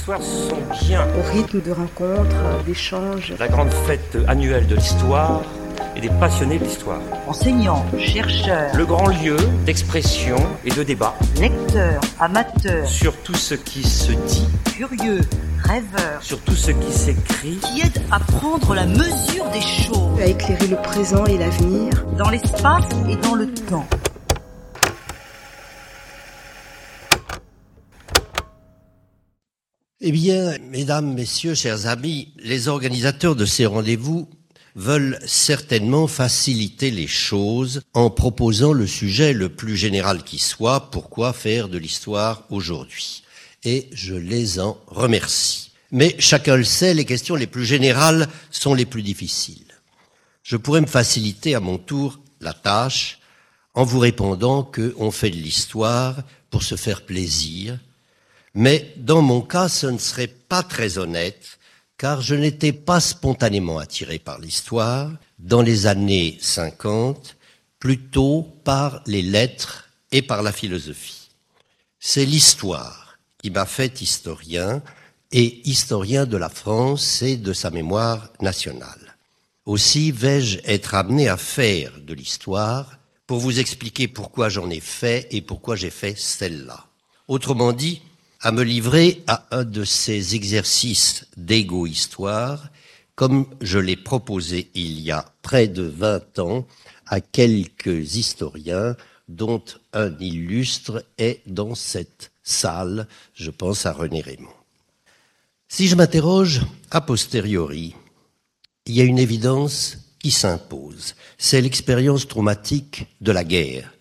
l'histoire sont bien. Au rythme de rencontres, d'échanges. La grande fête annuelle de l'histoire et des passionnés de l'histoire. Enseignants, chercheurs. Le grand lieu d'expression et de débat. Lecteurs, amateurs. Sur tout ce qui se dit. Curieux, rêveurs. Sur tout ce qui s'écrit. Qui aide à prendre la mesure des choses. À éclairer le présent et l'avenir. Dans l'espace et dans le temps. Eh bien, mesdames, messieurs, chers amis, les organisateurs de ces rendez-vous veulent certainement faciliter les choses en proposant le sujet le plus général qui soit, pourquoi faire de l'histoire aujourd'hui. Et je les en remercie. Mais chacun le sait, les questions les plus générales sont les plus difficiles. Je pourrais me faciliter à mon tour la tâche en vous répondant qu'on fait de l'histoire pour se faire plaisir, mais dans mon cas, ce ne serait pas très honnête, car je n'étais pas spontanément attiré par l'histoire dans les années 50, plutôt par les lettres et par la philosophie. C'est l'histoire qui m'a fait historien et historien de la France et de sa mémoire nationale. Aussi vais-je être amené à faire de l'histoire pour vous expliquer pourquoi j'en ai fait et pourquoi j'ai fait celle-là. Autrement dit, à me livrer à un de ces exercices d'égo-histoire, comme je l'ai proposé il y a près de vingt ans à quelques historiens, dont un illustre est dans cette salle, je pense à René Raymond. Si je m'interroge a posteriori, il y a une évidence qui s'impose. C'est l'expérience traumatique de la guerre,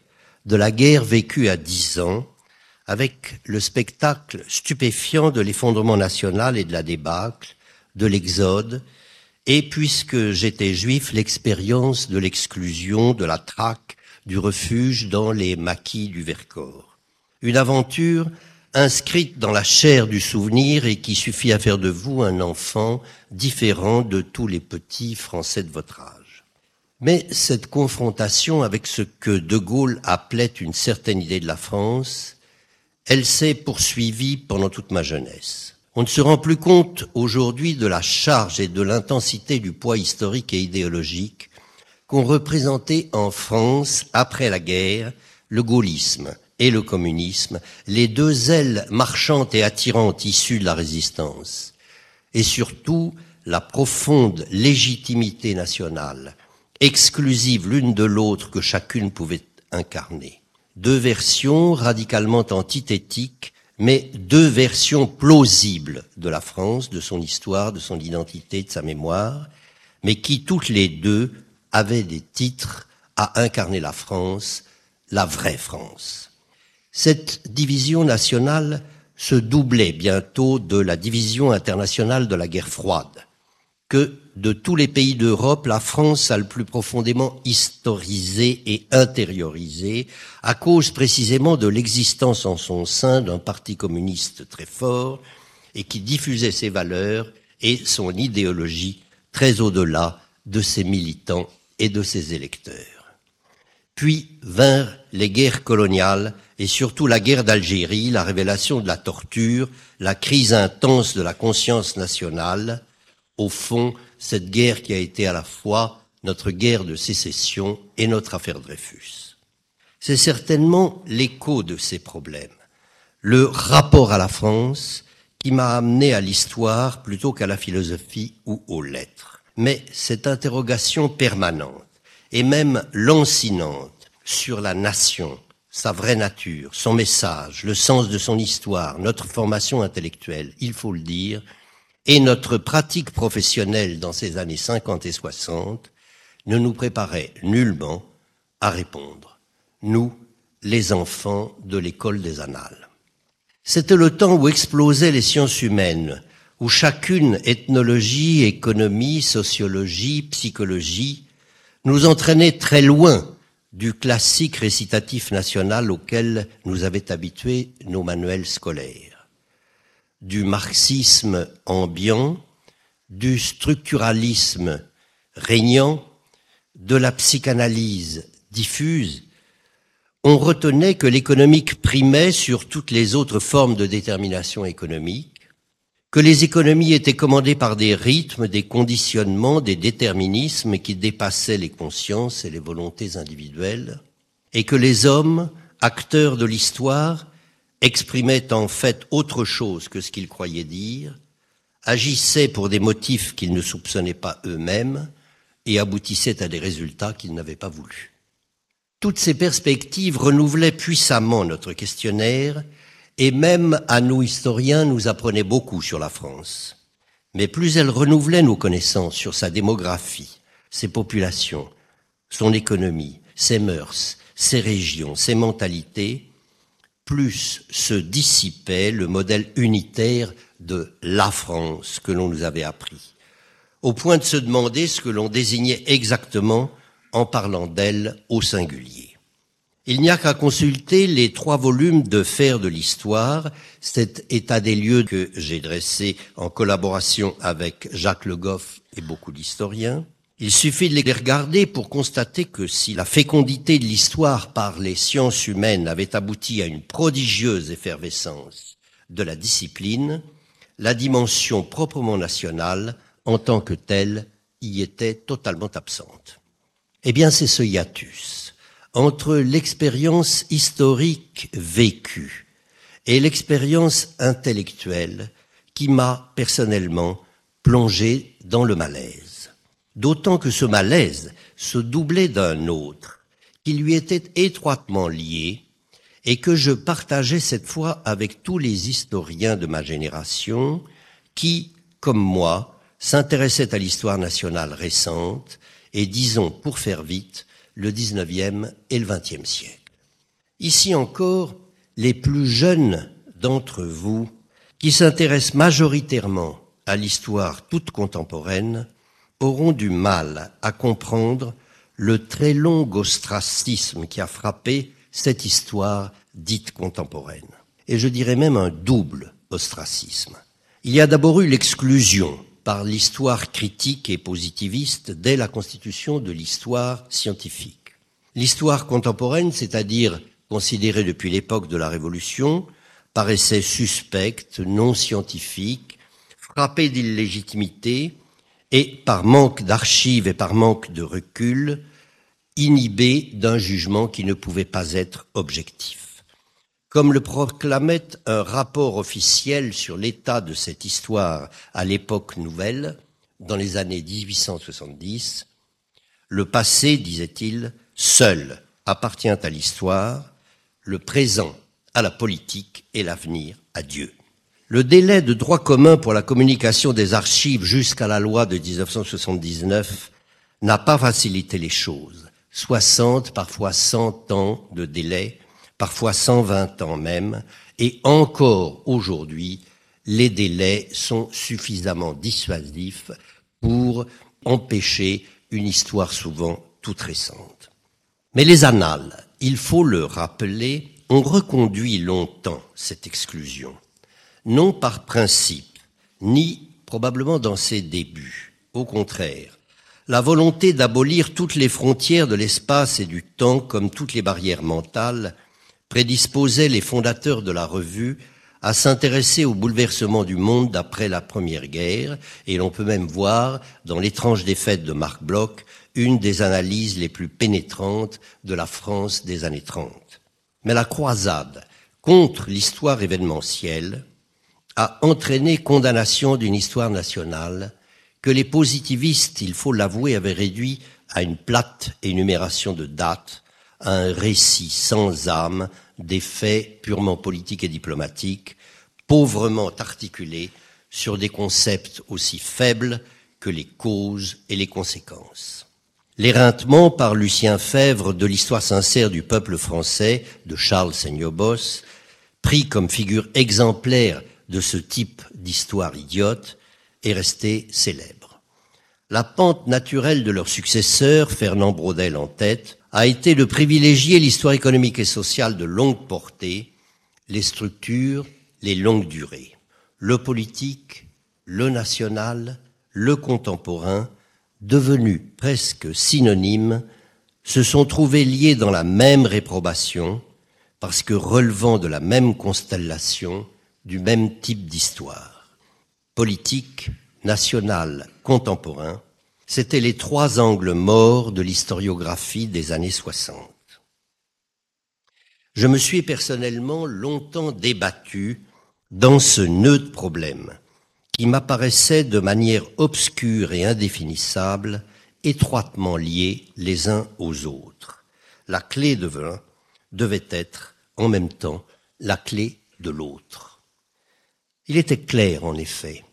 de la guerre vécue à dix ans, avec le spectacle stupéfiant de l'effondrement national et de la débâcle, de l'exode, et puisque j'étais juif, l'expérience de l'exclusion, de la traque, du refuge dans les maquis du Vercors. Une aventure inscrite dans la chair du souvenir et qui suffit à faire de vous un enfant différent de tous les petits Français de votre âge. Mais cette confrontation avec ce que De Gaulle appelait une certaine idée de la France elle s'est poursuivie pendant toute ma jeunesse. On ne se rend plus compte aujourd'hui de la charge et de l'intensité du poids historique et idéologique qu'ont représenté en France, après la guerre, le gaullisme et le communisme, les deux ailes marchantes et attirantes issues de la résistance, et surtout la profonde légitimité nationale, exclusive l'une de l'autre que chacune pouvait incarner deux versions radicalement antithétiques, mais deux versions plausibles de la France, de son histoire, de son identité, de sa mémoire, mais qui toutes les deux avaient des titres à incarner la France, la vraie France. Cette division nationale se doublait bientôt de la division internationale de la guerre froide, que de tous les pays d'Europe, la France a le plus profondément historisé et intériorisé à cause précisément de l'existence en son sein d'un parti communiste très fort et qui diffusait ses valeurs et son idéologie très au-delà de ses militants et de ses électeurs. Puis vinrent les guerres coloniales et surtout la guerre d'Algérie, la révélation de la torture, la crise intense de la conscience nationale, au fond, cette guerre qui a été à la fois notre guerre de sécession et notre affaire Dreyfus. C'est certainement l'écho de ces problèmes, le rapport à la France qui m'a amené à l'histoire plutôt qu'à la philosophie ou aux lettres. Mais cette interrogation permanente et même lancinante sur la nation, sa vraie nature, son message, le sens de son histoire, notre formation intellectuelle, il faut le dire, et notre pratique professionnelle dans ces années 50 et 60 ne nous préparait nullement à répondre, nous, les enfants de l'école des annales. C'était le temps où explosaient les sciences humaines, où chacune, ethnologie, économie, sociologie, psychologie, nous entraînait très loin du classique récitatif national auquel nous avaient habitués nos manuels scolaires du marxisme ambiant, du structuralisme régnant, de la psychanalyse diffuse, on retenait que l'économique primait sur toutes les autres formes de détermination économique, que les économies étaient commandées par des rythmes, des conditionnements, des déterminismes qui dépassaient les consciences et les volontés individuelles, et que les hommes, acteurs de l'histoire, exprimaient en fait autre chose que ce qu'ils croyaient dire, agissaient pour des motifs qu'ils ne soupçonnaient pas eux-mêmes et aboutissaient à des résultats qu'ils n'avaient pas voulu. Toutes ces perspectives renouvelaient puissamment notre questionnaire et même à nous historiens nous apprenait beaucoup sur la France. Mais plus elle renouvelait nos connaissances sur sa démographie, ses populations, son économie, ses mœurs, ses régions, ses mentalités, plus se dissipait le modèle unitaire de la France que l'on nous avait appris, au point de se demander ce que l'on désignait exactement en parlant d'elle au singulier. Il n'y a qu'à consulter les trois volumes de Faire de l'Histoire, cet état des lieux que j'ai dressé en collaboration avec Jacques Le Goff et beaucoup d'historiens. Il suffit de les regarder pour constater que si la fécondité de l'histoire par les sciences humaines avait abouti à une prodigieuse effervescence de la discipline, la dimension proprement nationale, en tant que telle, y était totalement absente. Eh bien, c'est ce hiatus entre l'expérience historique vécue et l'expérience intellectuelle qui m'a personnellement plongé dans le malaise. D'autant que ce malaise se doublait d'un autre qui lui était étroitement lié et que je partageais cette fois avec tous les historiens de ma génération qui, comme moi, s'intéressaient à l'histoire nationale récente et, disons pour faire vite, le XIXe et le XXe siècle. Ici encore, les plus jeunes d'entre vous, qui s'intéressent majoritairement à l'histoire toute contemporaine, auront du mal à comprendre le très long ostracisme qui a frappé cette histoire dite contemporaine. Et je dirais même un double ostracisme. Il y a d'abord eu l'exclusion par l'histoire critique et positiviste dès la constitution de l'histoire scientifique. L'histoire contemporaine, c'est-à-dire considérée depuis l'époque de la Révolution, paraissait suspecte, non scientifique, frappée d'illégitimité et, par manque d'archives et par manque de recul, inhibée d'un jugement qui ne pouvait pas être objectif. Comme le proclamait un rapport officiel sur l'état de cette histoire à l'époque nouvelle, dans les années 1870, le passé, disait-il, seul appartient à l'histoire, le présent à la politique et l'avenir à Dieu. Le délai de droit commun pour la communication des archives jusqu'à la loi de 1979 n'a pas facilité les choses. 60, parfois 100 ans de délai parfois 120 ans même, et encore aujourd'hui, les délais sont suffisamment dissuasifs pour empêcher une histoire souvent toute récente. Mais les annales, il faut le rappeler, ont reconduit longtemps cette exclusion, non par principe, ni probablement dans ses débuts. Au contraire, la volonté d'abolir toutes les frontières de l'espace et du temps comme toutes les barrières mentales prédisposait les fondateurs de la revue à s'intéresser au bouleversement du monde d'après la Première Guerre, et l'on peut même voir dans l'étrange défaite de Marc Bloch une des analyses les plus pénétrantes de la France des années 30. Mais la croisade contre l'histoire événementielle a entraîné condamnation d'une histoire nationale que les positivistes, il faut l'avouer, avaient réduit à une plate énumération de dates un récit sans âme des faits purement politiques et diplomatiques, pauvrement articulés sur des concepts aussi faibles que les causes et les conséquences. L'éreintement par Lucien Fèvre de l'histoire sincère du peuple français de Charles Seignobos, pris comme figure exemplaire de ce type d'histoire idiote, est resté célèbre. La pente naturelle de leur successeur, Fernand Braudel en tête, a été de privilégier l'histoire économique et sociale de longue portée, les structures, les longues durées. Le politique, le national, le contemporain, devenus presque synonymes, se sont trouvés liés dans la même réprobation, parce que relevant de la même constellation, du même type d'histoire. politique, national, contemporain, c'étaient les trois angles morts de l'historiographie des années 60. Je me suis personnellement longtemps débattu dans ce nœud de problème qui m'apparaissait de manière obscure et indéfinissable, étroitement liés les uns aux autres. La clé de l'un devait être en même temps la clé de l'autre. Il était clair, en effet,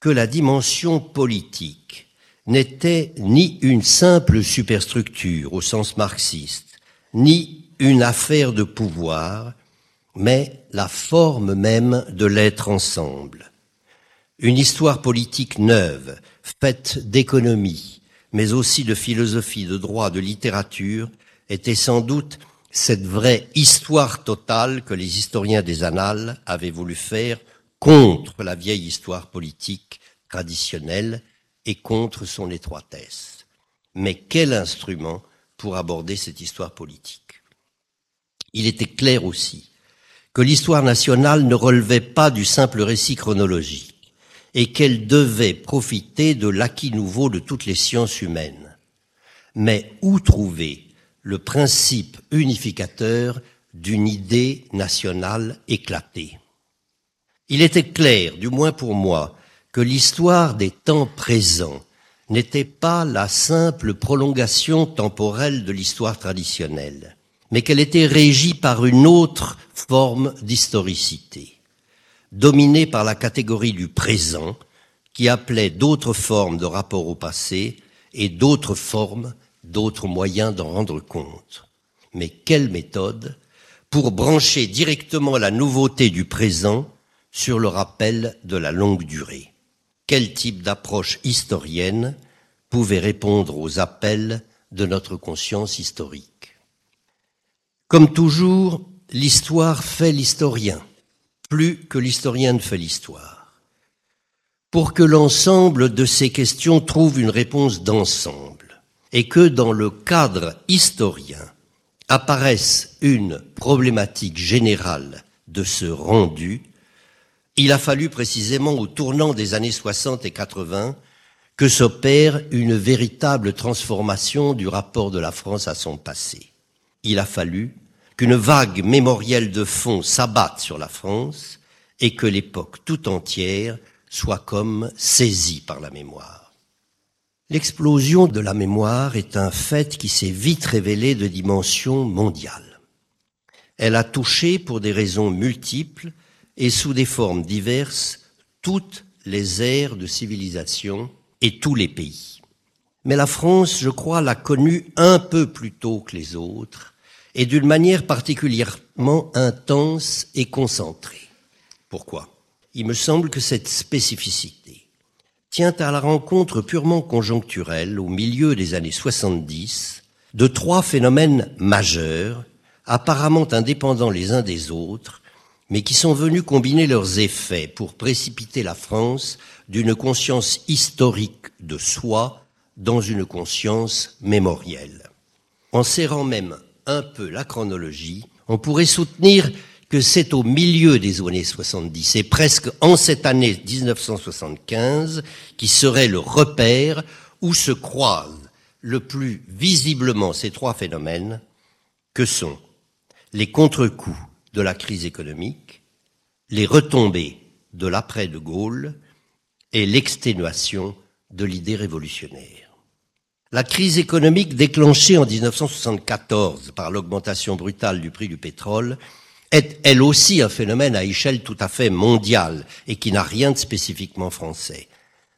que la dimension politique n'était ni une simple superstructure au sens marxiste, ni une affaire de pouvoir, mais la forme même de l'être ensemble. Une histoire politique neuve, faite d'économie, mais aussi de philosophie, de droit, de littérature, était sans doute cette vraie histoire totale que les historiens des annales avaient voulu faire contre la vieille histoire politique traditionnelle et contre son étroitesse. Mais quel instrument pour aborder cette histoire politique? Il était clair aussi que l'histoire nationale ne relevait pas du simple récit chronologique et qu'elle devait profiter de l'acquis nouveau de toutes les sciences humaines. Mais où trouver le principe unificateur d'une idée nationale éclatée? Il était clair, du moins pour moi, que l'histoire des temps présents n'était pas la simple prolongation temporelle de l'histoire traditionnelle, mais qu'elle était régie par une autre forme d'historicité, dominée par la catégorie du présent, qui appelait d'autres formes de rapport au passé et d'autres formes d'autres moyens d'en rendre compte. Mais quelle méthode pour brancher directement la nouveauté du présent sur le rappel de la longue durée Quel type d'approche historienne pouvait répondre aux appels de notre conscience historique? Comme toujours, l'histoire fait l'historien, plus que l'historien ne fait l'histoire. Pour que l'ensemble de ces questions trouve une réponse d'ensemble, et que dans le cadre historien apparaisse une problématique générale de ce rendu, il a fallu précisément au tournant des années 60 et 80 que s'opère une véritable transformation du rapport de la France à son passé. Il a fallu qu'une vague mémorielle de fond s'abatte sur la France et que l'époque tout entière soit comme saisie par la mémoire. L'explosion de la mémoire est un fait qui s'est vite révélé de dimension mondiale. Elle a touché, pour des raisons multiples et sous des formes diverses, toutes les aires de civilisation et tous les pays. Mais la France, je crois, l'a connue un peu plus tôt que les autres et d'une manière particulièrement intense et concentrée. Pourquoi? Il me semble que cette spécificité tient à la rencontre purement conjoncturelle, au milieu des années 70, de trois phénomènes majeurs, apparemment indépendants les uns des autres, mais qui sont venus combiner leurs effets pour précipiter la France d'une conscience historique de soi dans une conscience mémorielle. En serrant même un peu la chronologie, on pourrait soutenir que c'est au milieu des années 70 et presque en cette année 1975 qui serait le repère où se croisent le plus visiblement ces trois phénomènes que sont les contre-coups de la crise économique, les retombées de l'après de Gaulle et l'exténuation de l'idée révolutionnaire. La crise économique déclenchée en 1974 par l'augmentation brutale du prix du pétrole est elle aussi un phénomène à échelle tout à fait mondiale et qui n'a rien de spécifiquement français.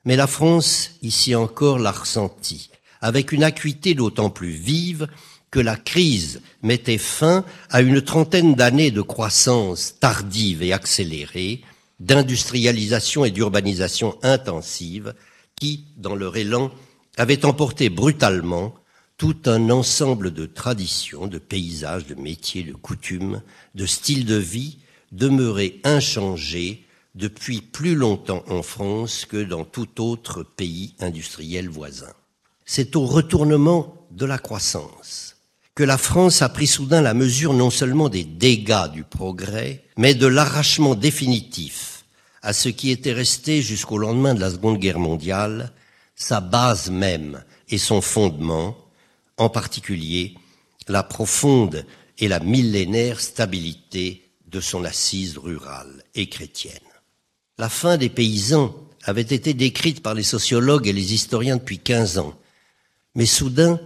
Mais la France, ici encore, l'a ressenti, avec une acuité d'autant plus vive que la crise mettait fin à une trentaine d'années de croissance tardive et accélérée, d'industrialisation et d'urbanisation intensive, qui, dans leur élan, avait emporté brutalement tout un ensemble de traditions, de paysages, de métiers, de coutumes, de styles de vie demeurés inchangés depuis plus longtemps en France que dans tout autre pays industriel voisin. C'est au retournement de la croissance que la France a pris soudain la mesure non seulement des dégâts du progrès, mais de l'arrachement définitif à ce qui était resté jusqu'au lendemain de la Seconde Guerre mondiale, sa base même et son fondement, en particulier la profonde et la millénaire stabilité de son assise rurale et chrétienne. La fin des paysans avait été décrite par les sociologues et les historiens depuis quinze ans, mais soudain,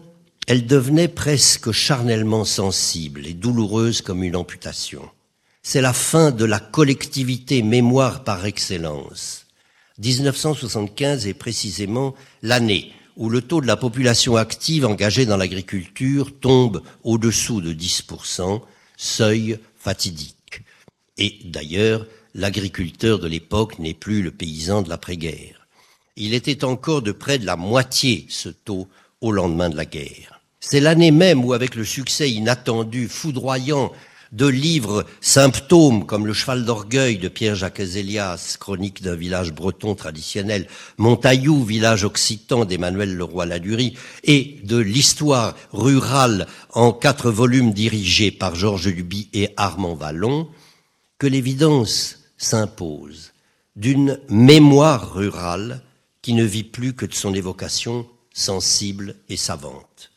elle devenait presque charnellement sensible et douloureuse comme une amputation. C'est la fin de la collectivité mémoire par excellence. 1975 est précisément l'année où le taux de la population active engagée dans l'agriculture tombe au-dessous de 10%, seuil fatidique. Et d'ailleurs, l'agriculteur de l'époque n'est plus le paysan de l'après-guerre. Il était encore de près de la moitié ce taux au lendemain de la guerre. C'est l'année même où, avec le succès inattendu, foudroyant de livres symptômes comme Le cheval d'orgueil de Pierre-Jacques Zélias, chronique d'un village breton traditionnel, Montaillou, village occitan d'Emmanuel Leroy-Ladurie, et de l'histoire rurale en quatre volumes dirigés par Georges Duby et Armand Vallon, que l'évidence s'impose d'une mémoire rurale qui ne vit plus que de son évocation sensible et savante.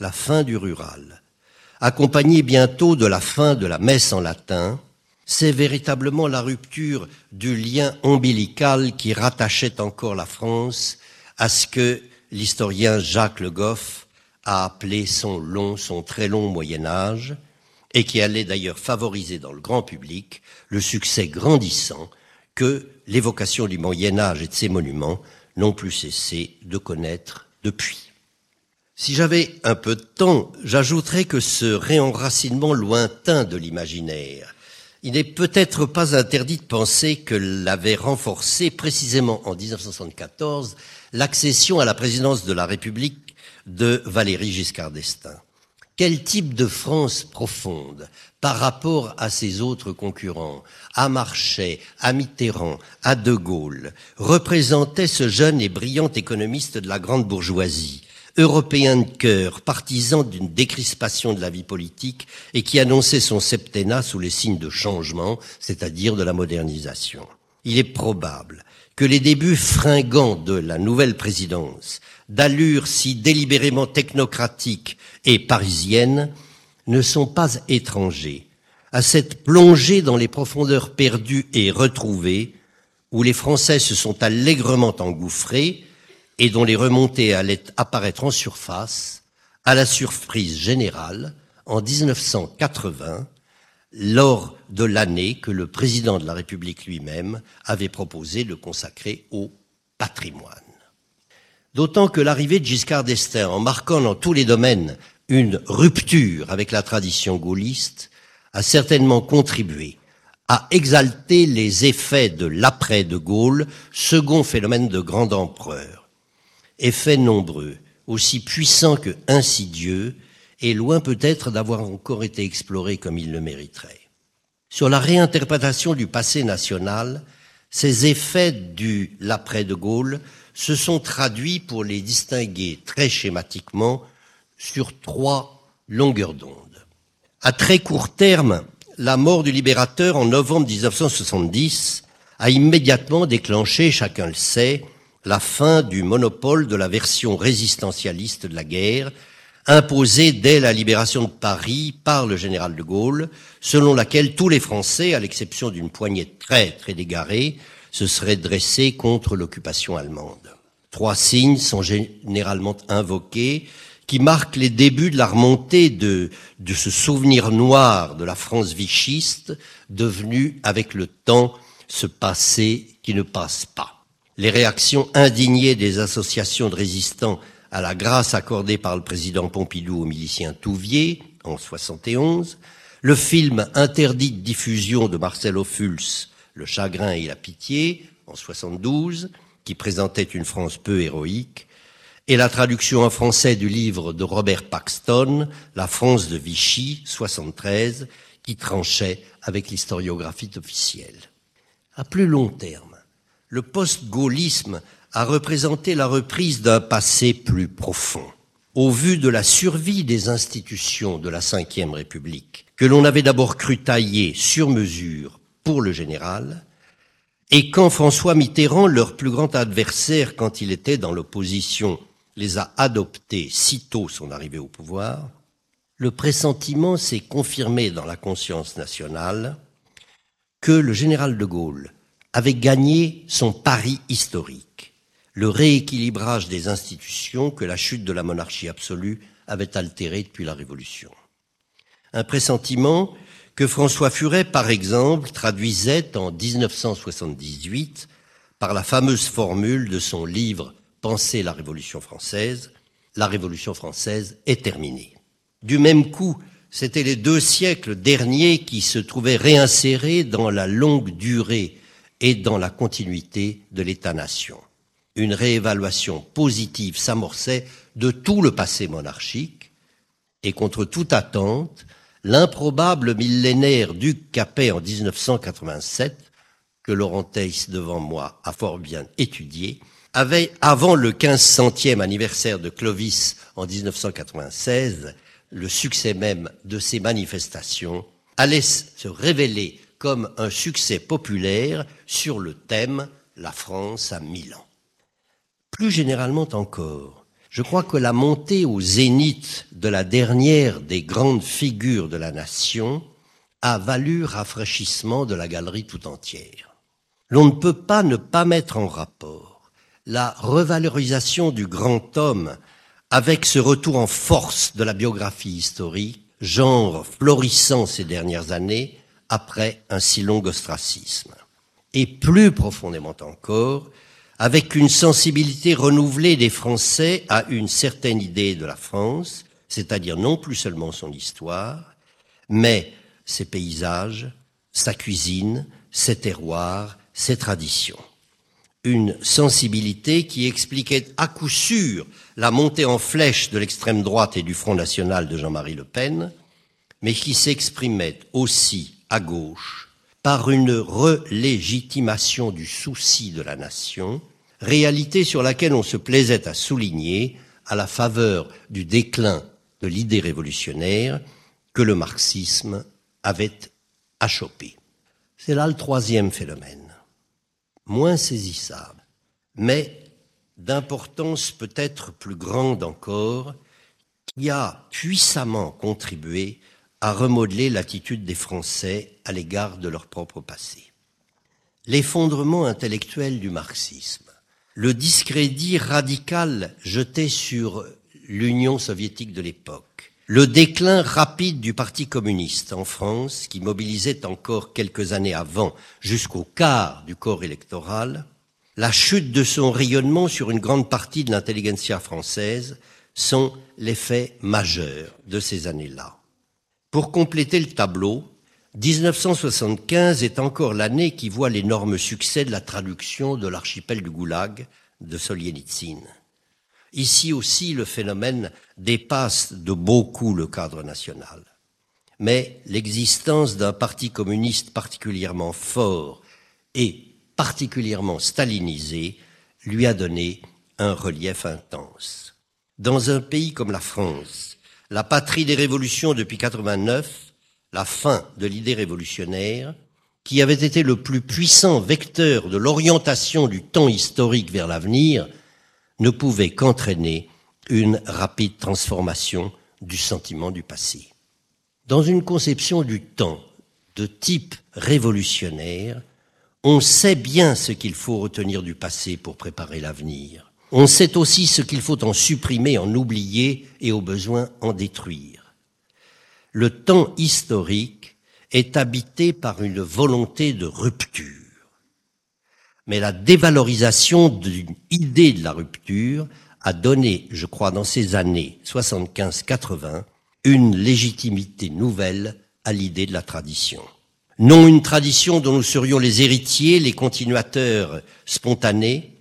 La fin du rural, accompagnée bientôt de la fin de la messe en latin, c'est véritablement la rupture du lien ombilical qui rattachait encore la France à ce que l'historien Jacques Le Goff a appelé son long, son très long Moyen Âge, et qui allait d'ailleurs favoriser dans le grand public le succès grandissant que l'évocation du Moyen Âge et de ses monuments n'ont plus cessé de connaître depuis. Si j'avais un peu de temps, j'ajouterais que ce réenracinement lointain de l'imaginaire, il n'est peut-être pas interdit de penser que l'avait renforcé précisément en 1974 l'accession à la présidence de la République de Valéry Giscard d'Estaing. Quel type de France profonde par rapport à ses autres concurrents, à Marchais, à Mitterrand, à De Gaulle, représentait ce jeune et brillant économiste de la grande bourgeoisie, européen de cœur, partisan d'une décrispation de la vie politique et qui annonçait son septennat sous les signes de changement, c'est-à-dire de la modernisation. Il est probable que les débuts fringants de la nouvelle présidence, d'allure si délibérément technocratique et parisienne, ne sont pas étrangers à cette plongée dans les profondeurs perdues et retrouvées où les Français se sont allègrement engouffrés et dont les remontées allaient apparaître en surface à la surprise générale en 1980 lors de l'année que le président de la République lui-même avait proposé de consacrer au patrimoine. D'autant que l'arrivée de Giscard d'Estaing, en marquant dans tous les domaines une rupture avec la tradition gaulliste, a certainement contribué à exalter les effets de l'après de Gaulle, second phénomène de grand empereur. Effets nombreux, aussi puissants que insidieux, et loin peut-être d'avoir encore été exploré comme il le mériterait. Sur la réinterprétation du passé national, ces effets du l'après de Gaulle se sont traduits, pour les distinguer très schématiquement, sur trois longueurs d'onde. À très court terme, la mort du libérateur en novembre 1970 a immédiatement déclenché, chacun le sait, la fin du monopole de la version résistentialiste de la guerre, imposée dès la libération de Paris par le général de Gaulle, selon laquelle tous les Français, à l'exception d'une poignée de traîtres et se seraient dressés contre l'occupation allemande. Trois signes sont généralement invoqués qui marquent les débuts de la remontée de, de ce souvenir noir de la France vichiste, devenu avec le temps ce passé qui ne passe pas. Les réactions indignées des associations de résistants à la grâce accordée par le président Pompidou aux miliciens Touvier en 71, le film interdit de diffusion de Marcel Ophuls, Le chagrin et la pitié en 72, qui présentait une France peu héroïque, et la traduction en français du livre de Robert Paxton, La France de Vichy, 73, qui tranchait avec l'historiographie officielle. À plus long terme, le post-gaullisme a représenté la reprise d'un passé plus profond. Au vu de la survie des institutions de la Ve République, que l'on avait d'abord cru tailler sur mesure pour le général, Et quand François Mitterrand, leur plus grand adversaire quand il était dans l'opposition, les a adoptés sitôt son arrivée au pouvoir, le pressentiment s'est confirmé dans la conscience nationale que le général de Gaulle avait gagné son pari historique, le rééquilibrage des institutions que la chute de la monarchie absolue avait altéré depuis la Révolution. Un pressentiment que François Furet, par exemple, traduisait en 1978 par la fameuse formule de son livre Penser la Révolution française, la Révolution française est terminée. Du même coup, c'étaient les deux siècles derniers qui se trouvaient réinsérés dans la longue durée et dans la continuité de l'État-nation. Une réévaluation positive s'amorçait de tout le passé monarchique, et contre toute attente, l'improbable millénaire Duc Capet en 1987, que Laurent devant moi a fort bien étudié, avait, avant le 1500e anniversaire de Clovis en 1996, le succès même de ces manifestations allait se révéler comme un succès populaire sur le thème La France à Milan. Plus généralement encore, je crois que la montée au zénith de la dernière des grandes figures de la nation a valu rafraîchissement de la galerie tout entière. L'on ne peut pas ne pas mettre en rapport la revalorisation du grand homme avec ce retour en force de la biographie historique, genre florissant ces dernières années après un si long ostracisme. Et plus profondément encore, avec une sensibilité renouvelée des Français à une certaine idée de la France, c'est-à-dire non plus seulement son histoire, mais ses paysages, sa cuisine, ses terroirs, ses traditions une sensibilité qui expliquait à coup sûr la montée en flèche de l'extrême droite et du Front national de Jean-Marie Le Pen, mais qui s'exprimait aussi à gauche par une relégitimation du souci de la nation, réalité sur laquelle on se plaisait à souligner à la faveur du déclin de l'idée révolutionnaire que le marxisme avait achoppé. C'est là le troisième phénomène moins saisissable, mais d'importance peut-être plus grande encore, qui a puissamment contribué à remodeler l'attitude des Français à l'égard de leur propre passé. L'effondrement intellectuel du marxisme, le discrédit radical jeté sur l'Union soviétique de l'époque, le déclin rapide du Parti communiste en France, qui mobilisait encore quelques années avant jusqu'au quart du corps électoral, la chute de son rayonnement sur une grande partie de l'intelligentsia française sont l'effet majeur de ces années-là. Pour compléter le tableau, 1975 est encore l'année qui voit l'énorme succès de la traduction de l'archipel du Goulag de Solzhenitsyn. Ici aussi, le phénomène dépasse de beaucoup le cadre national. Mais l'existence d'un parti communiste particulièrement fort et particulièrement stalinisé lui a donné un relief intense. Dans un pays comme la France, la patrie des révolutions depuis 89, la fin de l'idée révolutionnaire, qui avait été le plus puissant vecteur de l'orientation du temps historique vers l'avenir, ne pouvait qu'entraîner une rapide transformation du sentiment du passé. Dans une conception du temps de type révolutionnaire, on sait bien ce qu'il faut retenir du passé pour préparer l'avenir. On sait aussi ce qu'il faut en supprimer, en oublier et au besoin en détruire. Le temps historique est habité par une volonté de rupture mais la dévalorisation d'une idée de la rupture a donné, je crois, dans ces années 75-80, une légitimité nouvelle à l'idée de la tradition. Non une tradition dont nous serions les héritiers, les continuateurs spontanés,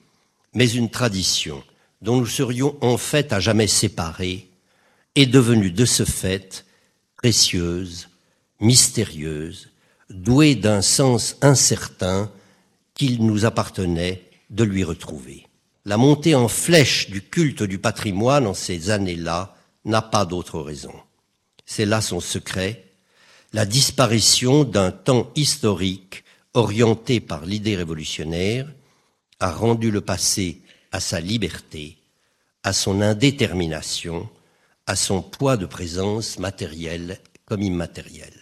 mais une tradition dont nous serions en fait à jamais séparés et devenue de ce fait précieuse, mystérieuse, douée d'un sens incertain qu'il nous appartenait de lui retrouver. La montée en flèche du culte du patrimoine en ces années-là n'a pas d'autre raison. C'est là son secret, la disparition d'un temps historique orienté par l'idée révolutionnaire, a rendu le passé à sa liberté, à son indétermination, à son poids de présence matérielle comme immatérielle.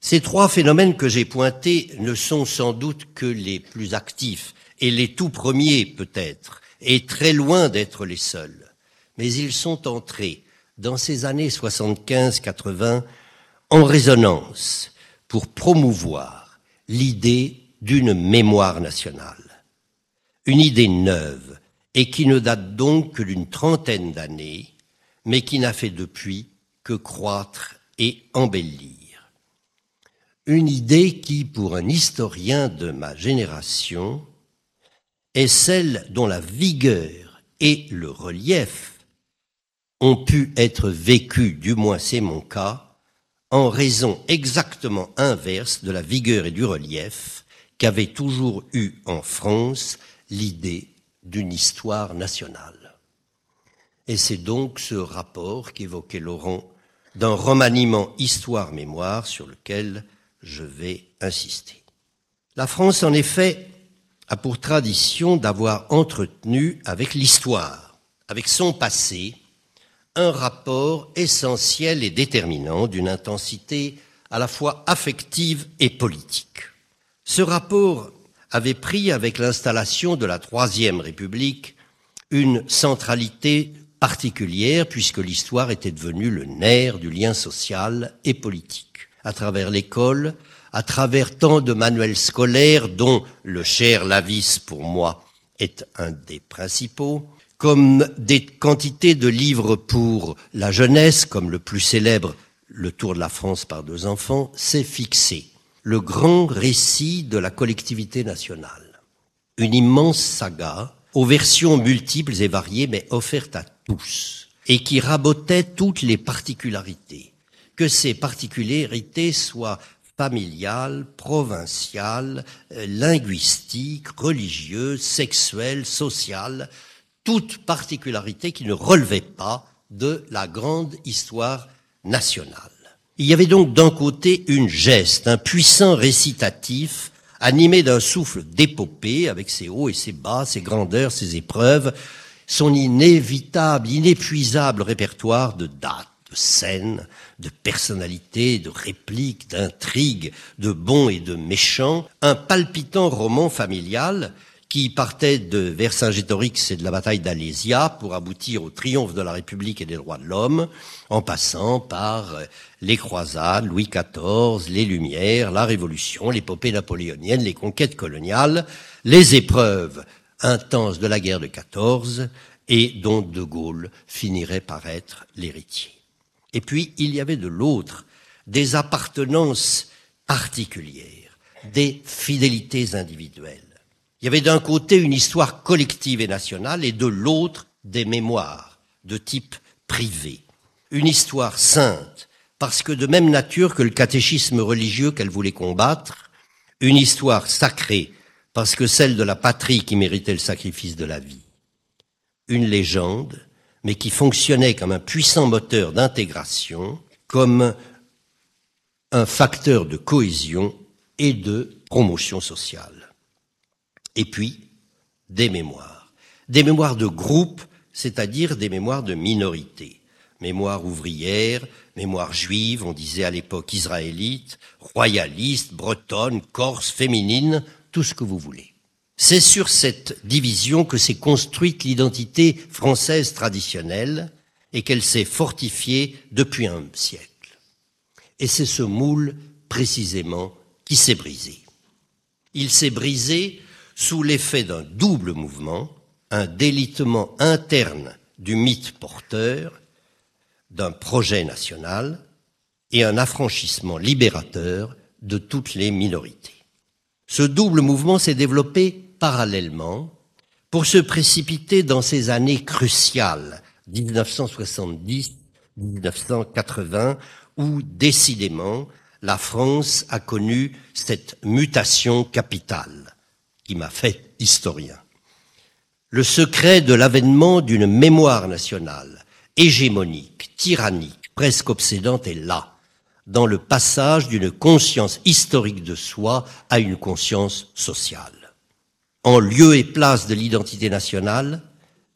Ces trois phénomènes que j'ai pointés ne sont sans doute que les plus actifs et les tout premiers peut-être, et très loin d'être les seuls. Mais ils sont entrés dans ces années 75-80 en résonance pour promouvoir l'idée d'une mémoire nationale. Une idée neuve et qui ne date donc que d'une trentaine d'années, mais qui n'a fait depuis que croître et embellir. Une idée qui, pour un historien de ma génération, est celle dont la vigueur et le relief ont pu être vécus, du moins c'est mon cas, en raison exactement inverse de la vigueur et du relief qu'avait toujours eu en France l'idée d'une histoire nationale. Et c'est donc ce rapport qu'évoquait Laurent d'un remaniement histoire-mémoire sur lequel je vais insister. La France, en effet, a pour tradition d'avoir entretenu avec l'histoire, avec son passé, un rapport essentiel et déterminant d'une intensité à la fois affective et politique. Ce rapport avait pris avec l'installation de la Troisième République une centralité particulière puisque l'histoire était devenue le nerf du lien social et politique. À travers l'école, à travers tant de manuels scolaires dont le cher Lavis pour moi est un des principaux, comme des quantités de livres pour la jeunesse, comme le plus célèbre Le Tour de la France par deux enfants, s'est fixé le grand récit de la collectivité nationale. Une immense saga aux versions multiples et variées, mais offerte à tous, et qui rabotait toutes les particularités. Que ces particularités soient familiales, provinciales, euh, linguistiques, religieuses, sexuelles, sociales, toute particularité qui ne relevait pas de la grande histoire nationale. Il y avait donc d'un côté une geste, un puissant récitatif, animé d'un souffle d'épopée, avec ses hauts et ses bas, ses grandeurs, ses épreuves, son inévitable, inépuisable répertoire de dates, de scènes, de personnalités, de répliques, d'intrigues, de bons et de méchants, un palpitant roman familial qui partait de Vercingétorix et de la bataille d'Alésia pour aboutir au triomphe de la République et des droits de l'homme, en passant par euh, les croisades, Louis XIV, les Lumières, la Révolution, l'épopée napoléonienne, les conquêtes coloniales, les épreuves intenses de la guerre de 14 et dont De Gaulle finirait par être l'héritier. Et puis, il y avait de l'autre des appartenances particulières, des fidélités individuelles. Il y avait d'un côté une histoire collective et nationale et de l'autre des mémoires de type privé. Une histoire sainte, parce que de même nature que le catéchisme religieux qu'elle voulait combattre, une histoire sacrée, parce que celle de la patrie qui méritait le sacrifice de la vie. Une légende, mais qui fonctionnait comme un puissant moteur d'intégration, comme un facteur de cohésion et de promotion sociale et puis des mémoires. Des mémoires de groupe, c'est-à-dire des mémoires de minorité. Mémoire ouvrière, mémoire juive, on disait à l'époque israélite, royaliste, bretonne, corse, féminine, tout ce que vous voulez. C'est sur cette division que s'est construite l'identité française traditionnelle et qu'elle s'est fortifiée depuis un siècle. Et c'est ce moule, précisément, qui s'est brisé. Il s'est brisé sous l'effet d'un double mouvement, un délitement interne du mythe porteur, d'un projet national et un affranchissement libérateur de toutes les minorités. Ce double mouvement s'est développé parallèlement pour se précipiter dans ces années cruciales, 1970-1980, où décidément la France a connu cette mutation capitale qui m'a fait historien. Le secret de l'avènement d'une mémoire nationale, hégémonique, tyrannique, presque obsédante est là, dans le passage d'une conscience historique de soi à une conscience sociale. En lieu et place de l'identité nationale,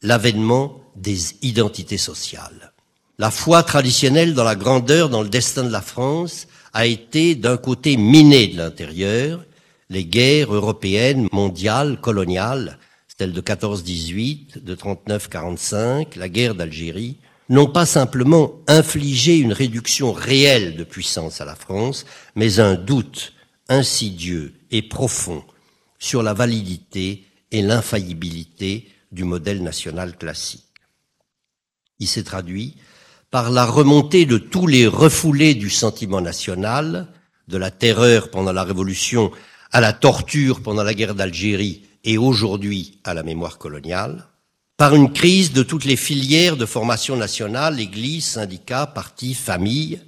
l'avènement des identités sociales. La foi traditionnelle dans la grandeur, dans le destin de la France, a été d'un côté minée de l'intérieur, les guerres européennes, mondiales, coloniales, celles de 14-18, de 39-45, la guerre d'Algérie, n'ont pas simplement infligé une réduction réelle de puissance à la France, mais un doute insidieux et profond sur la validité et l'infaillibilité du modèle national classique. Il s'est traduit par la remontée de tous les refoulés du sentiment national, de la terreur pendant la Révolution à la torture pendant la guerre d'Algérie et aujourd'hui à la mémoire coloniale, par une crise de toutes les filières de formation nationale, église, syndicats, partis, familles,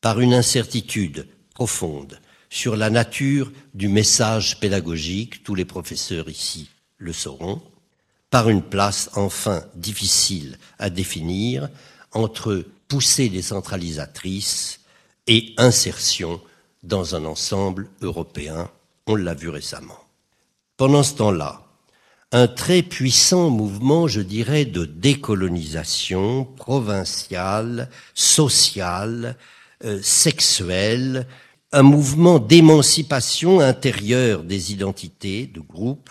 par une incertitude profonde sur la nature du message pédagogique, tous les professeurs ici le sauront, par une place enfin difficile à définir entre poussée décentralisatrice et insertion dans un ensemble européen. On l'a vu récemment. Pendant ce temps-là, un très puissant mouvement, je dirais, de décolonisation provinciale, sociale, euh, sexuelle, un mouvement d'émancipation intérieure des identités de groupe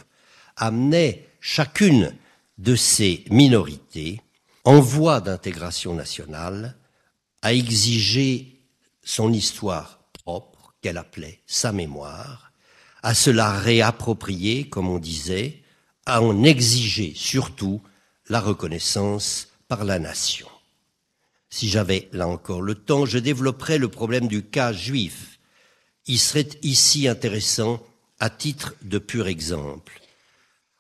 amenait chacune de ces minorités en voie d'intégration nationale à exiger son histoire propre, qu'elle appelait sa mémoire, à se la réapproprier, comme on disait, à en exiger surtout la reconnaissance par la nation. Si j'avais là encore le temps, je développerais le problème du cas juif. Il serait ici intéressant à titre de pur exemple.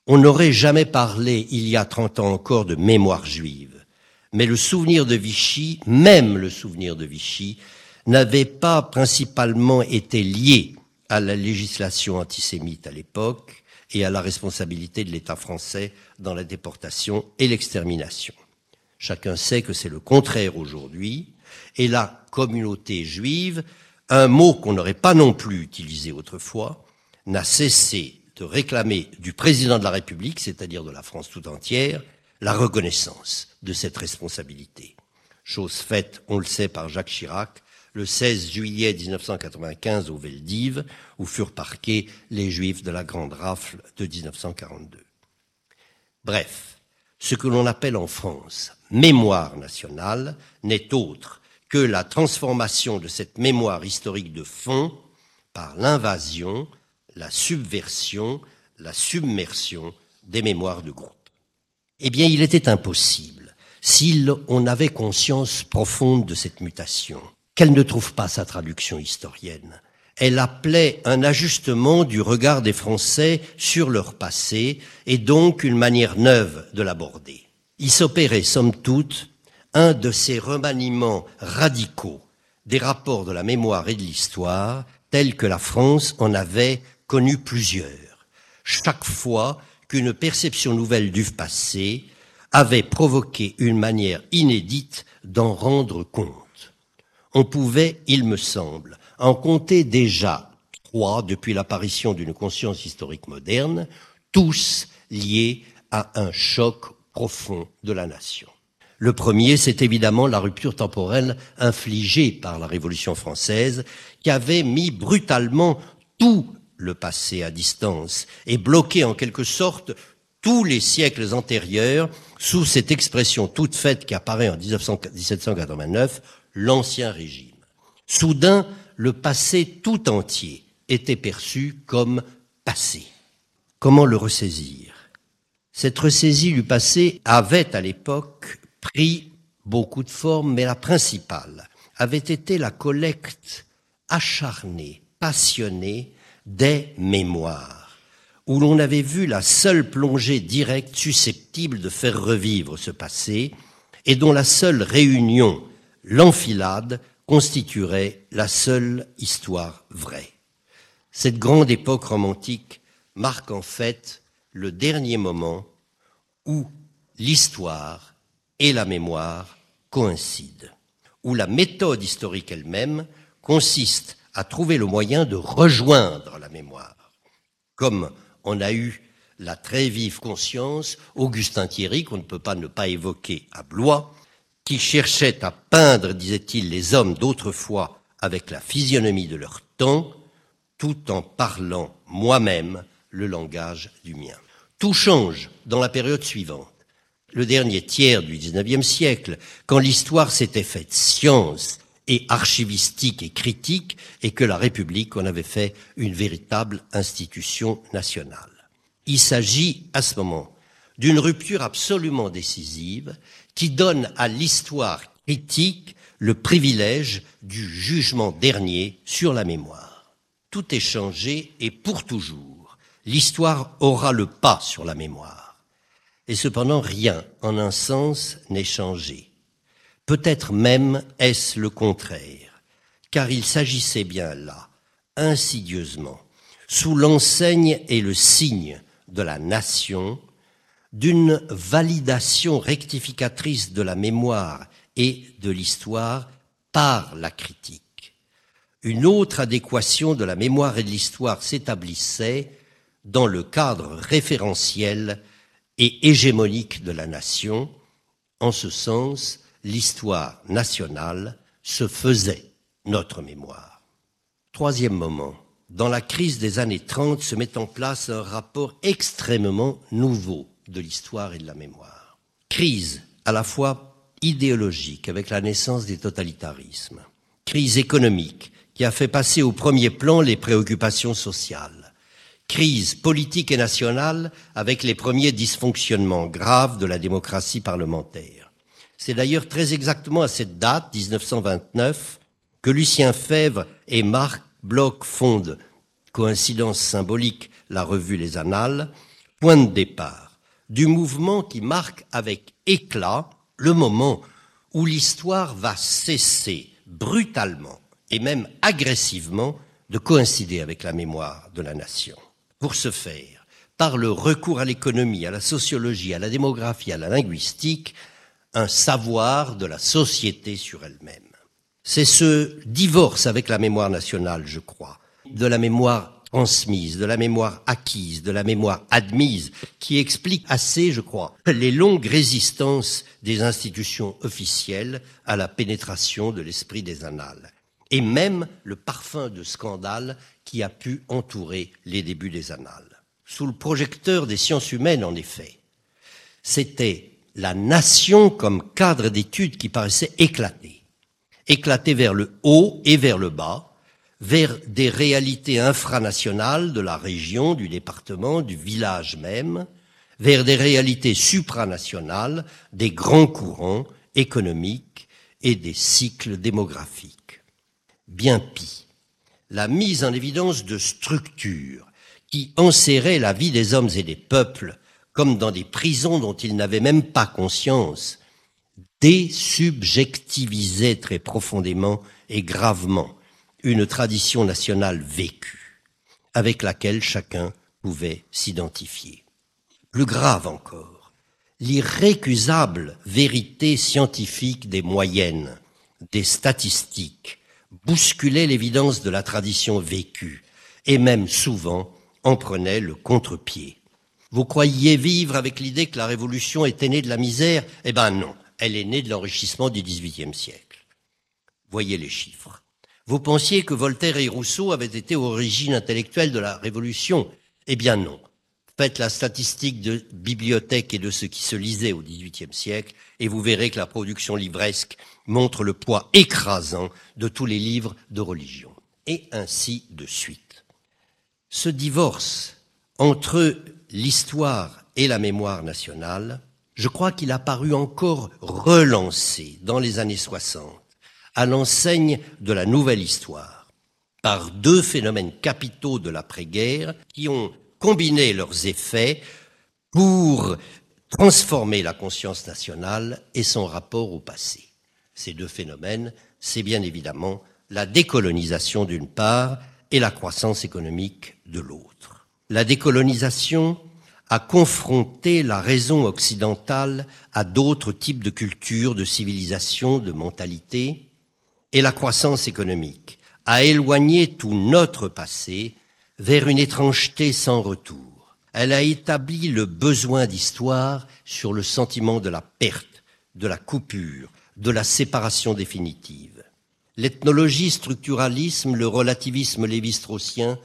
On n'aurait jamais parlé, il y a trente ans encore, de mémoire juive. Mais le souvenir de Vichy, même le souvenir de Vichy, n'avait pas principalement été lié à la législation antisémite à l'époque, et à la responsabilité de l'État français dans la déportation et l'extermination. Chacun sait que c'est le contraire aujourd'hui, et la communauté juive, un mot qu'on n'aurait pas non plus utilisé autrefois, n'a cessé de réclamer du président de la République, c'est-à-dire de la France tout entière, la reconnaissance de cette responsabilité. Chose faite, on le sait, par Jacques Chirac, le 16 juillet 1995 au Veldiv, où furent parqués les Juifs de la Grande Rafle de 1942. Bref, ce que l'on appelle en France mémoire nationale n'est autre que la transformation de cette mémoire historique de fond par l'invasion, la subversion, la submersion des mémoires de groupe. Eh bien, il était impossible, si on avait conscience profonde de cette mutation, qu'elle ne trouve pas sa traduction historienne. Elle appelait un ajustement du regard des Français sur leur passé et donc une manière neuve de l'aborder. Il s'opérait, somme toute, un de ces remaniements radicaux des rapports de la mémoire et de l'histoire tels que la France en avait connu plusieurs. Chaque fois qu'une perception nouvelle du passé avait provoqué une manière inédite d'en rendre compte on pouvait, il me semble, en compter déjà trois depuis l'apparition d'une conscience historique moderne, tous liés à un choc profond de la nation. Le premier, c'est évidemment la rupture temporelle infligée par la Révolution française, qui avait mis brutalement tout le passé à distance et bloqué en quelque sorte tous les siècles antérieurs sous cette expression toute faite qui apparaît en 1789, l'Ancien Régime. Soudain, le passé tout entier était perçu comme passé. Comment le ressaisir? Cette ressaisie du passé avait à l'époque pris beaucoup de formes, mais la principale avait été la collecte acharnée, passionnée des mémoires, où l'on avait vu la seule plongée directe susceptible de faire revivre ce passé, et dont la seule réunion l'enfilade constituerait la seule histoire vraie. Cette grande époque romantique marque en fait le dernier moment où l'histoire et la mémoire coïncident, où la méthode historique elle-même consiste à trouver le moyen de rejoindre la mémoire, comme on a eu la très vive conscience, Augustin Thierry, qu'on ne peut pas ne pas évoquer à Blois, qui cherchait à peindre, disait-il, les hommes d'autrefois avec la physionomie de leur temps, tout en parlant moi-même le langage du mien. Tout change dans la période suivante. Le dernier tiers du XIXe siècle, quand l'histoire s'était faite science et archivistique et critique, et que la République en avait fait une véritable institution nationale. Il s'agit à ce moment d'une rupture absolument décisive qui donne à l'histoire critique le privilège du jugement dernier sur la mémoire. Tout est changé et pour toujours. L'histoire aura le pas sur la mémoire. Et cependant, rien, en un sens, n'est changé. Peut-être même est-ce le contraire, car il s'agissait bien là, insidieusement, sous l'enseigne et le signe de la nation, d'une validation rectificatrice de la mémoire et de l'histoire par la critique. Une autre adéquation de la mémoire et de l'histoire s'établissait dans le cadre référentiel et hégémonique de la nation. En ce sens, l'histoire nationale se faisait notre mémoire. Troisième moment, dans la crise des années 30 se met en place un rapport extrêmement nouveau de l'histoire et de la mémoire. Crise à la fois idéologique avec la naissance des totalitarismes, crise économique qui a fait passer au premier plan les préoccupations sociales, crise politique et nationale avec les premiers dysfonctionnements graves de la démocratie parlementaire. C'est d'ailleurs très exactement à cette date, 1929, que Lucien Fèvre et Marc Bloch fonde, coïncidence symbolique, la revue Les Annales, point de départ du mouvement qui marque avec éclat le moment où l'histoire va cesser brutalement et même agressivement de coïncider avec la mémoire de la nation. Pour ce faire, par le recours à l'économie, à la sociologie, à la démographie, à la linguistique, un savoir de la société sur elle-même. C'est ce divorce avec la mémoire nationale, je crois, de la mémoire transmise, de la mémoire acquise, de la mémoire admise, qui explique assez, je crois, les longues résistances des institutions officielles à la pénétration de l'esprit des annales, et même le parfum de scandale qui a pu entourer les débuts des annales. Sous le projecteur des sciences humaines, en effet, c'était la nation comme cadre d'étude qui paraissait éclater éclater vers le haut et vers le bas, vers des réalités infranationales de la région, du département, du village même, vers des réalités supranationales, des grands courants économiques et des cycles démographiques. Bien pis, la mise en évidence de structures qui enserraient la vie des hommes et des peuples comme dans des prisons dont ils n'avaient même pas conscience, désubjectivisait très profondément et gravement une tradition nationale vécue, avec laquelle chacun pouvait s'identifier. Plus grave encore, l'irrécusable vérité scientifique des moyennes, des statistiques, bousculait l'évidence de la tradition vécue, et même souvent en prenait le contre-pied. Vous croyiez vivre avec l'idée que la révolution était née de la misère? Eh ben non, elle est née de l'enrichissement du XVIIIe siècle. Voyez les chiffres. Vous pensiez que Voltaire et Rousseau avaient été origine intellectuelle de la Révolution Eh bien non. Faites la statistique de bibliothèque et de ce qui se lisait au XVIIIe siècle, et vous verrez que la production livresque montre le poids écrasant de tous les livres de religion. Et ainsi de suite. Ce divorce entre l'histoire et la mémoire nationale, je crois qu'il a paru encore relancé dans les années 60 à l'enseigne de la nouvelle histoire, par deux phénomènes capitaux de l'après-guerre qui ont combiné leurs effets pour transformer la conscience nationale et son rapport au passé. Ces deux phénomènes, c'est bien évidemment la décolonisation d'une part et la croissance économique de l'autre. La décolonisation a confronté la raison occidentale à d'autres types de cultures, de civilisations, de mentalités, et la croissance économique a éloigné tout notre passé vers une étrangeté sans retour. Elle a établi le besoin d'histoire sur le sentiment de la perte, de la coupure, de la séparation définitive. L'ethnologie, structuralisme, le relativisme lévi-straussien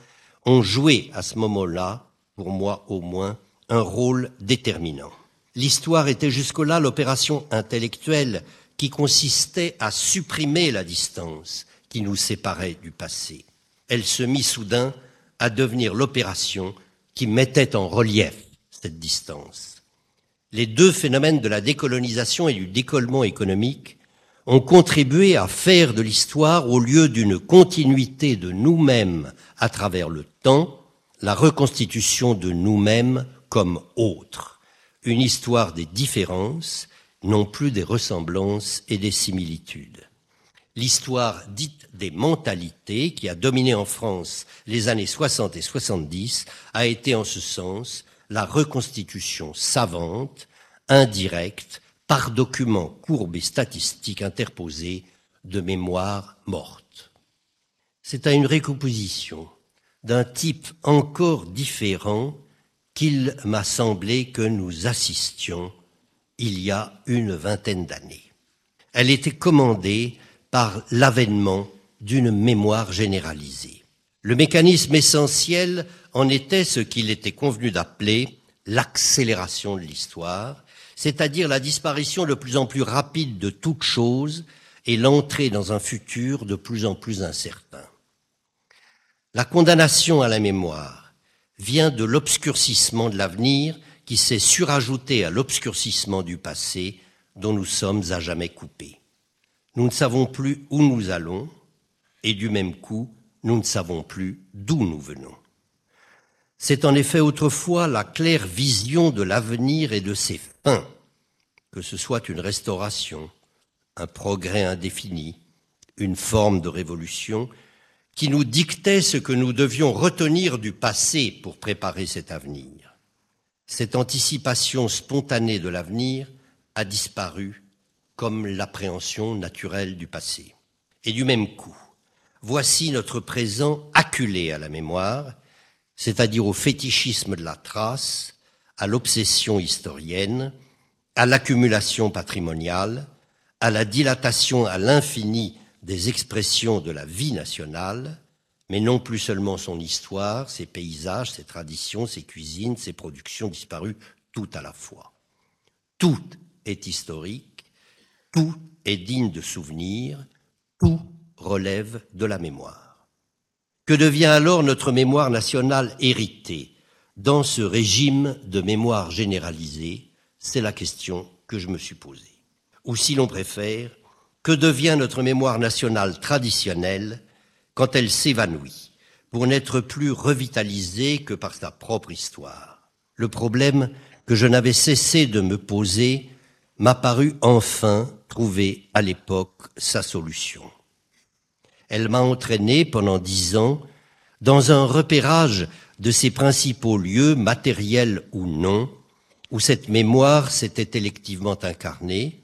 ont joué à ce moment-là, pour moi au moins, un rôle déterminant. L'histoire était jusque-là l'opération intellectuelle qui consistait à supprimer la distance qui nous séparait du passé. Elle se mit soudain à devenir l'opération qui mettait en relief cette distance. Les deux phénomènes de la décolonisation et du décollement économique ont contribué à faire de l'histoire, au lieu d'une continuité de nous-mêmes à travers le temps, la reconstitution de nous-mêmes comme autres, une histoire des différences, non plus des ressemblances et des similitudes. L'histoire dite des mentalités, qui a dominé en France les années 60 et 70, a été en ce sens la reconstitution savante, indirecte, par documents courbes et statistiques interposés de mémoire morte. C'est à une récomposition d'un type encore différent qu'il m'a semblé que nous assistions il y a une vingtaine d'années. Elle était commandée par l'avènement d'une mémoire généralisée. Le mécanisme essentiel en était ce qu'il était convenu d'appeler l'accélération de l'histoire, c'est-à-dire la disparition de plus en plus rapide de toute chose et l'entrée dans un futur de plus en plus incertain. La condamnation à la mémoire vient de l'obscurcissement de l'avenir qui s'est surajouté à l'obscurcissement du passé dont nous sommes à jamais coupés. Nous ne savons plus où nous allons et du même coup, nous ne savons plus d'où nous venons. C'est en effet autrefois la claire vision de l'avenir et de ses fins, que ce soit une restauration, un progrès indéfini, une forme de révolution, qui nous dictait ce que nous devions retenir du passé pour préparer cet avenir. Cette anticipation spontanée de l'avenir a disparu comme l'appréhension naturelle du passé. Et du même coup, voici notre présent acculé à la mémoire, c'est-à-dire au fétichisme de la trace, à l'obsession historienne, à l'accumulation patrimoniale, à la dilatation à l'infini des expressions de la vie nationale, mais non plus seulement son histoire, ses paysages, ses traditions, ses cuisines, ses productions disparues, tout à la fois. Tout est historique, tout est digne de souvenir, tout relève de la mémoire. Que devient alors notre mémoire nationale héritée dans ce régime de mémoire généralisée? C'est la question que je me suis posée. Ou si l'on préfère, que devient notre mémoire nationale traditionnelle quand elle s'évanouit, pour n'être plus revitalisée que par sa propre histoire. Le problème que je n'avais cessé de me poser m'a paru enfin trouver à l'époque sa solution. Elle m'a entraîné pendant dix ans dans un repérage de ses principaux lieux, matériels ou non, où cette mémoire s'était électivement incarnée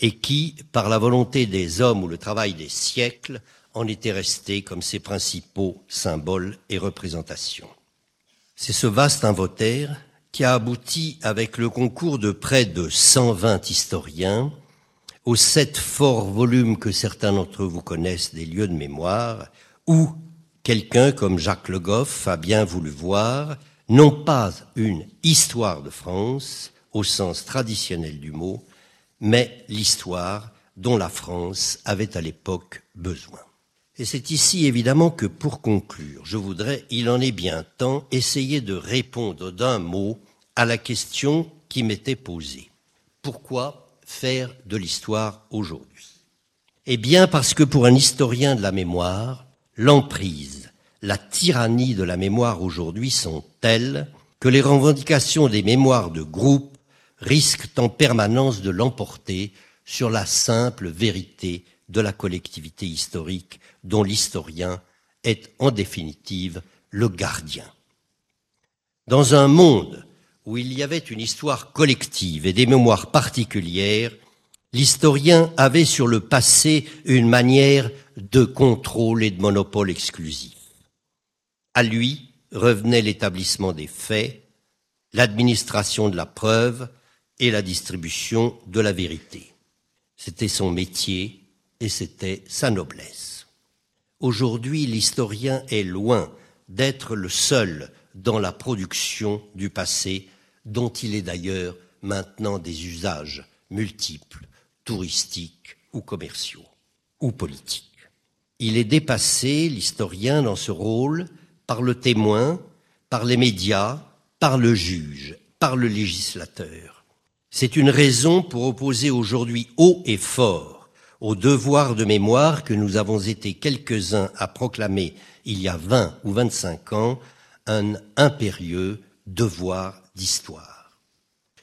et qui, par la volonté des hommes ou le travail des siècles, en était resté comme ses principaux symboles et représentations. C'est ce vaste inventaire qui a abouti, avec le concours de près de 120 historiens, aux sept forts volumes que certains d'entre vous connaissent des lieux de mémoire, où quelqu'un comme Jacques Le Goff a bien voulu voir non pas une histoire de France au sens traditionnel du mot, mais l'histoire dont la France avait à l'époque besoin. Et c'est ici évidemment que pour conclure, je voudrais, il en est bien temps, essayer de répondre d'un mot à la question qui m'était posée. Pourquoi faire de l'histoire aujourd'hui? Eh bien parce que pour un historien de la mémoire, l'emprise, la tyrannie de la mémoire aujourd'hui sont telles que les revendications des mémoires de groupe risquent en permanence de l'emporter sur la simple vérité de la collectivité historique dont l'historien est en définitive le gardien. Dans un monde où il y avait une histoire collective et des mémoires particulières, L'historien avait sur le passé une manière de contrôle et de monopole exclusif. À lui revenait l'établissement des faits, l'administration de la preuve et la distribution de la vérité. C'était son métier et c'était sa noblesse. Aujourd'hui, l'historien est loin d'être le seul dans la production du passé, dont il est d'ailleurs maintenant des usages multiples, touristiques ou commerciaux, ou politiques. Il est dépassé, l'historien, dans ce rôle, par le témoin, par les médias, par le juge, par le législateur. C'est une raison pour opposer aujourd'hui haut et fort au devoir de mémoire que nous avons été quelques-uns à proclamer il y a vingt ou vingt-cinq ans un impérieux devoir d'histoire.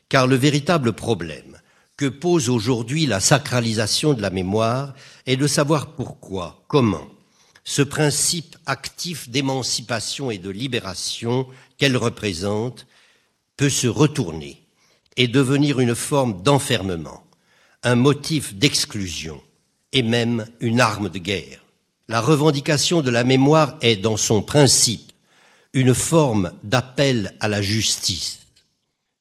Car le véritable problème que pose aujourd'hui la sacralisation de la mémoire est de savoir pourquoi, comment, ce principe actif d'émancipation et de libération qu'elle représente peut se retourner et devenir une forme d'enfermement, un motif d'exclusion et même une arme de guerre. La revendication de la mémoire est, dans son principe, une forme d'appel à la justice.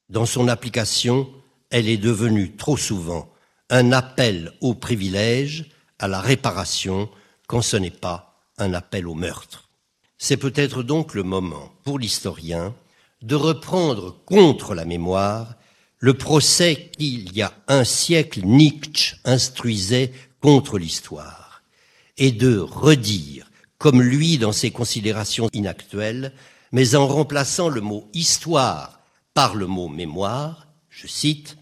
Dans son application, elle est devenue trop souvent un appel au privilège, à la réparation, quand ce n'est pas un appel au meurtre. C'est peut-être donc le moment pour l'historien de reprendre contre la mémoire le procès qu'il y a un siècle Nietzsche instruisait contre l'histoire et de redire comme lui dans ses considérations inactuelles, mais en remplaçant le mot histoire par le mot mémoire, je cite,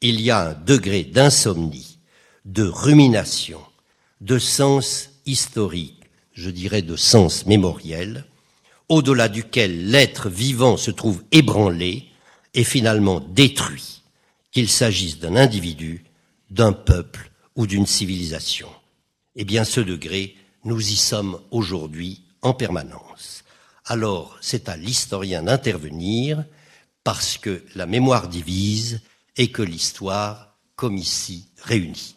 il y a un degré d'insomnie, de rumination, de sens historique, je dirais de sens mémoriel, au-delà duquel l'être vivant se trouve ébranlé et finalement détruit, qu'il s'agisse d'un individu, d'un peuple ou d'une civilisation. Eh bien, ce degré, nous y sommes aujourd'hui en permanence. Alors, c'est à l'historien d'intervenir parce que la mémoire divise et que l'histoire, comme ici, réunit.